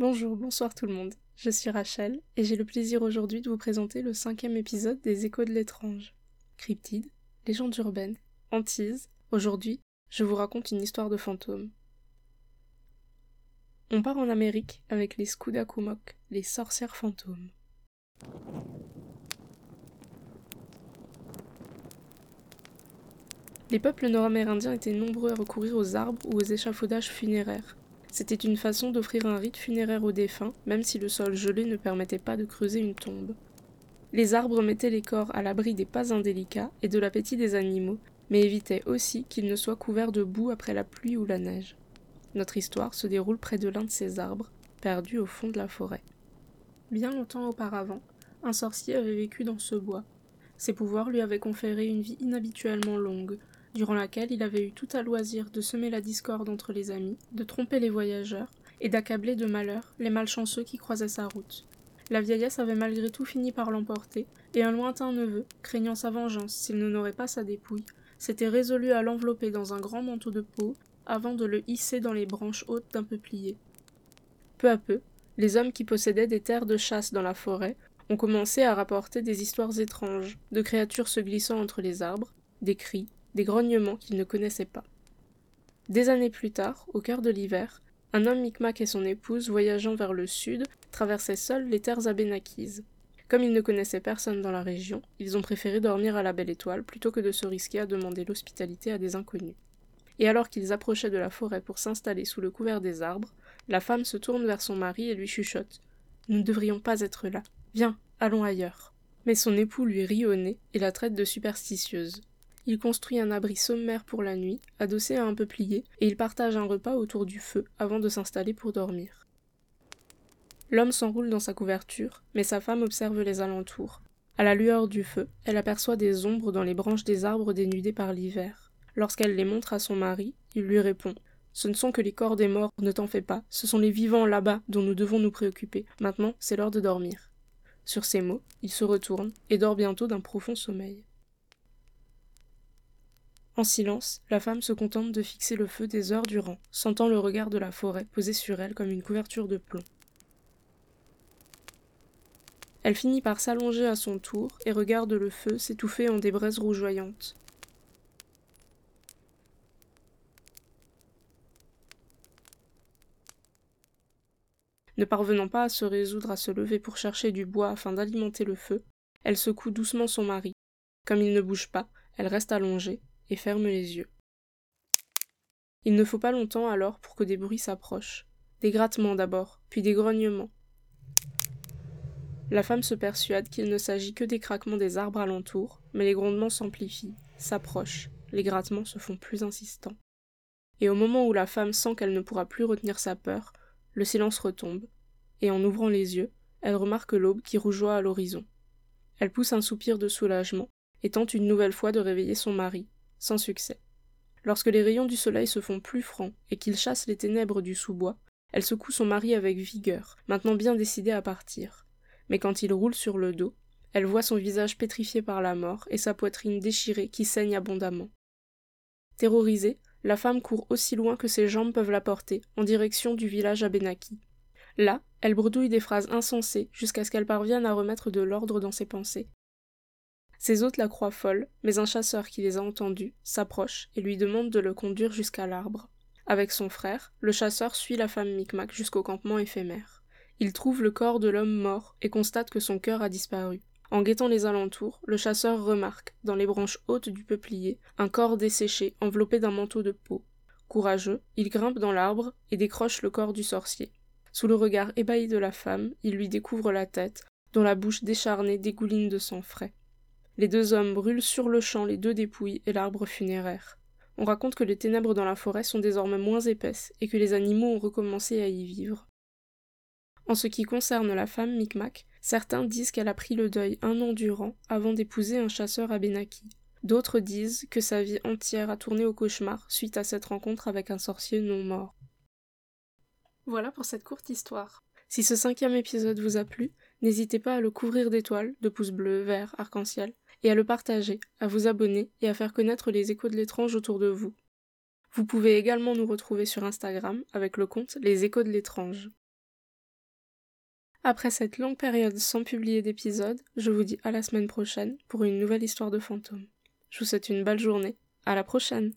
Bonjour, bonsoir tout le monde. Je suis Rachel et j'ai le plaisir aujourd'hui de vous présenter le cinquième épisode des Échos de l'étrange. Cryptide, légende urbaine, hantise. Aujourd'hui, je vous raconte une histoire de fantôme. On part en Amérique avec les Skudakumok, les sorcières fantômes. Les peuples nord-amérindiens étaient nombreux à recourir aux arbres ou aux échafaudages funéraires. C'était une façon d'offrir un rite funéraire aux défunts, même si le sol gelé ne permettait pas de creuser une tombe. Les arbres mettaient les corps à l'abri des pas indélicats et de l'appétit des animaux, mais évitaient aussi qu'ils ne soient couverts de boue après la pluie ou la neige. Notre histoire se déroule près de l'un de ces arbres, perdu au fond de la forêt. Bien longtemps auparavant, un sorcier avait vécu dans ce bois. Ses pouvoirs lui avaient conféré une vie inhabituellement longue, durant laquelle il avait eu tout à loisir de semer la discorde entre les amis, de tromper les voyageurs, et d'accabler de malheur les malchanceux qui croisaient sa route. La vieillesse avait malgré tout fini par l'emporter, et un lointain neveu, craignant sa vengeance s'il n'honorait pas sa dépouille, s'était résolu à l'envelopper dans un grand manteau de peau avant de le hisser dans les branches hautes d'un peuplier. Peu à peu, les hommes qui possédaient des terres de chasse dans la forêt ont commencé à rapporter des histoires étranges, de créatures se glissant entre les arbres, des cris, des grognements qu'il ne connaissait pas. Des années plus tard, au cœur de l'hiver, un homme Micmac et son épouse, voyageant vers le sud, traversaient seuls les terres abénaquises. Comme ils ne connaissaient personne dans la région, ils ont préféré dormir à la belle étoile plutôt que de se risquer à demander l'hospitalité à des inconnus. Et alors qu'ils approchaient de la forêt pour s'installer sous le couvert des arbres, la femme se tourne vers son mari et lui chuchote. Nous ne devrions pas être là. Viens, allons ailleurs. Mais son époux lui rit au nez et la traite de superstitieuse. Il construit un abri sommaire pour la nuit, adossé à un peuplier, et il partage un repas autour du feu avant de s'installer pour dormir. L'homme s'enroule dans sa couverture, mais sa femme observe les alentours. À la lueur du feu, elle aperçoit des ombres dans les branches des arbres dénudés par l'hiver. Lorsqu'elle les montre à son mari, il lui répond Ce ne sont que les corps des morts, ne t'en fais pas, ce sont les vivants là-bas dont nous devons nous préoccuper. Maintenant, c'est l'heure de dormir. Sur ces mots, il se retourne et dort bientôt d'un profond sommeil. En silence, la femme se contente de fixer le feu des heures durant, sentant le regard de la forêt posé sur elle comme une couverture de plomb. Elle finit par s'allonger à son tour et regarde le feu s'étouffer en des braises rougeoyantes. Ne parvenant pas à se résoudre à se lever pour chercher du bois afin d'alimenter le feu, elle secoue doucement son mari. Comme il ne bouge pas, elle reste allongée, et ferme les yeux. Il ne faut pas longtemps alors pour que des bruits s'approchent. Des grattements d'abord, puis des grognements. La femme se persuade qu'il ne s'agit que des craquements des arbres alentours, mais les grondements s'amplifient, s'approchent, les grattements se font plus insistants. Et au moment où la femme sent qu'elle ne pourra plus retenir sa peur, le silence retombe, et en ouvrant les yeux, elle remarque l'aube qui rougeoie à l'horizon. Elle pousse un soupir de soulagement, et tente une nouvelle fois de réveiller son mari, sans succès. Lorsque les rayons du soleil se font plus francs et qu'il chasse les ténèbres du sous-bois, elle secoue son mari avec vigueur, maintenant bien décidée à partir. Mais quand il roule sur le dos, elle voit son visage pétrifié par la mort et sa poitrine déchirée qui saigne abondamment. Terrorisée, la femme court aussi loin que ses jambes peuvent la porter, en direction du village Abenaki. Là, elle bredouille des phrases insensées jusqu'à ce qu'elle parvienne à remettre de l'ordre dans ses pensées. Ses hôtes la croient folle, mais un chasseur qui les a entendus s'approche et lui demande de le conduire jusqu'à l'arbre. Avec son frère, le chasseur suit la femme Micmac jusqu'au campement éphémère. Il trouve le corps de l'homme mort et constate que son cœur a disparu. En guettant les alentours, le chasseur remarque, dans les branches hautes du peuplier, un corps desséché enveloppé d'un manteau de peau. Courageux, il grimpe dans l'arbre et décroche le corps du sorcier. Sous le regard ébahi de la femme, il lui découvre la tête, dont la bouche décharnée dégouline de sang frais. Les deux hommes brûlent sur le champ les deux dépouilles et l'arbre funéraire. On raconte que les ténèbres dans la forêt sont désormais moins épaisses et que les animaux ont recommencé à y vivre. En ce qui concerne la femme Micmac, certains disent qu'elle a pris le deuil un an durant avant d'épouser un chasseur abénaki. D'autres disent que sa vie entière a tourné au cauchemar suite à cette rencontre avec un sorcier non mort. Voilà pour cette courte histoire. Si ce cinquième épisode vous a plu, n'hésitez pas à le couvrir d'étoiles, de pouces bleus, verts, arc-en-ciel, et à le partager, à vous abonner et à faire connaître les échos de l'étrange autour de vous. Vous pouvez également nous retrouver sur Instagram avec le compte Les échos de l'étrange. Après cette longue période sans publier d'épisode, je vous dis à la semaine prochaine pour une nouvelle histoire de fantôme. Je vous souhaite une belle journée. À la prochaine!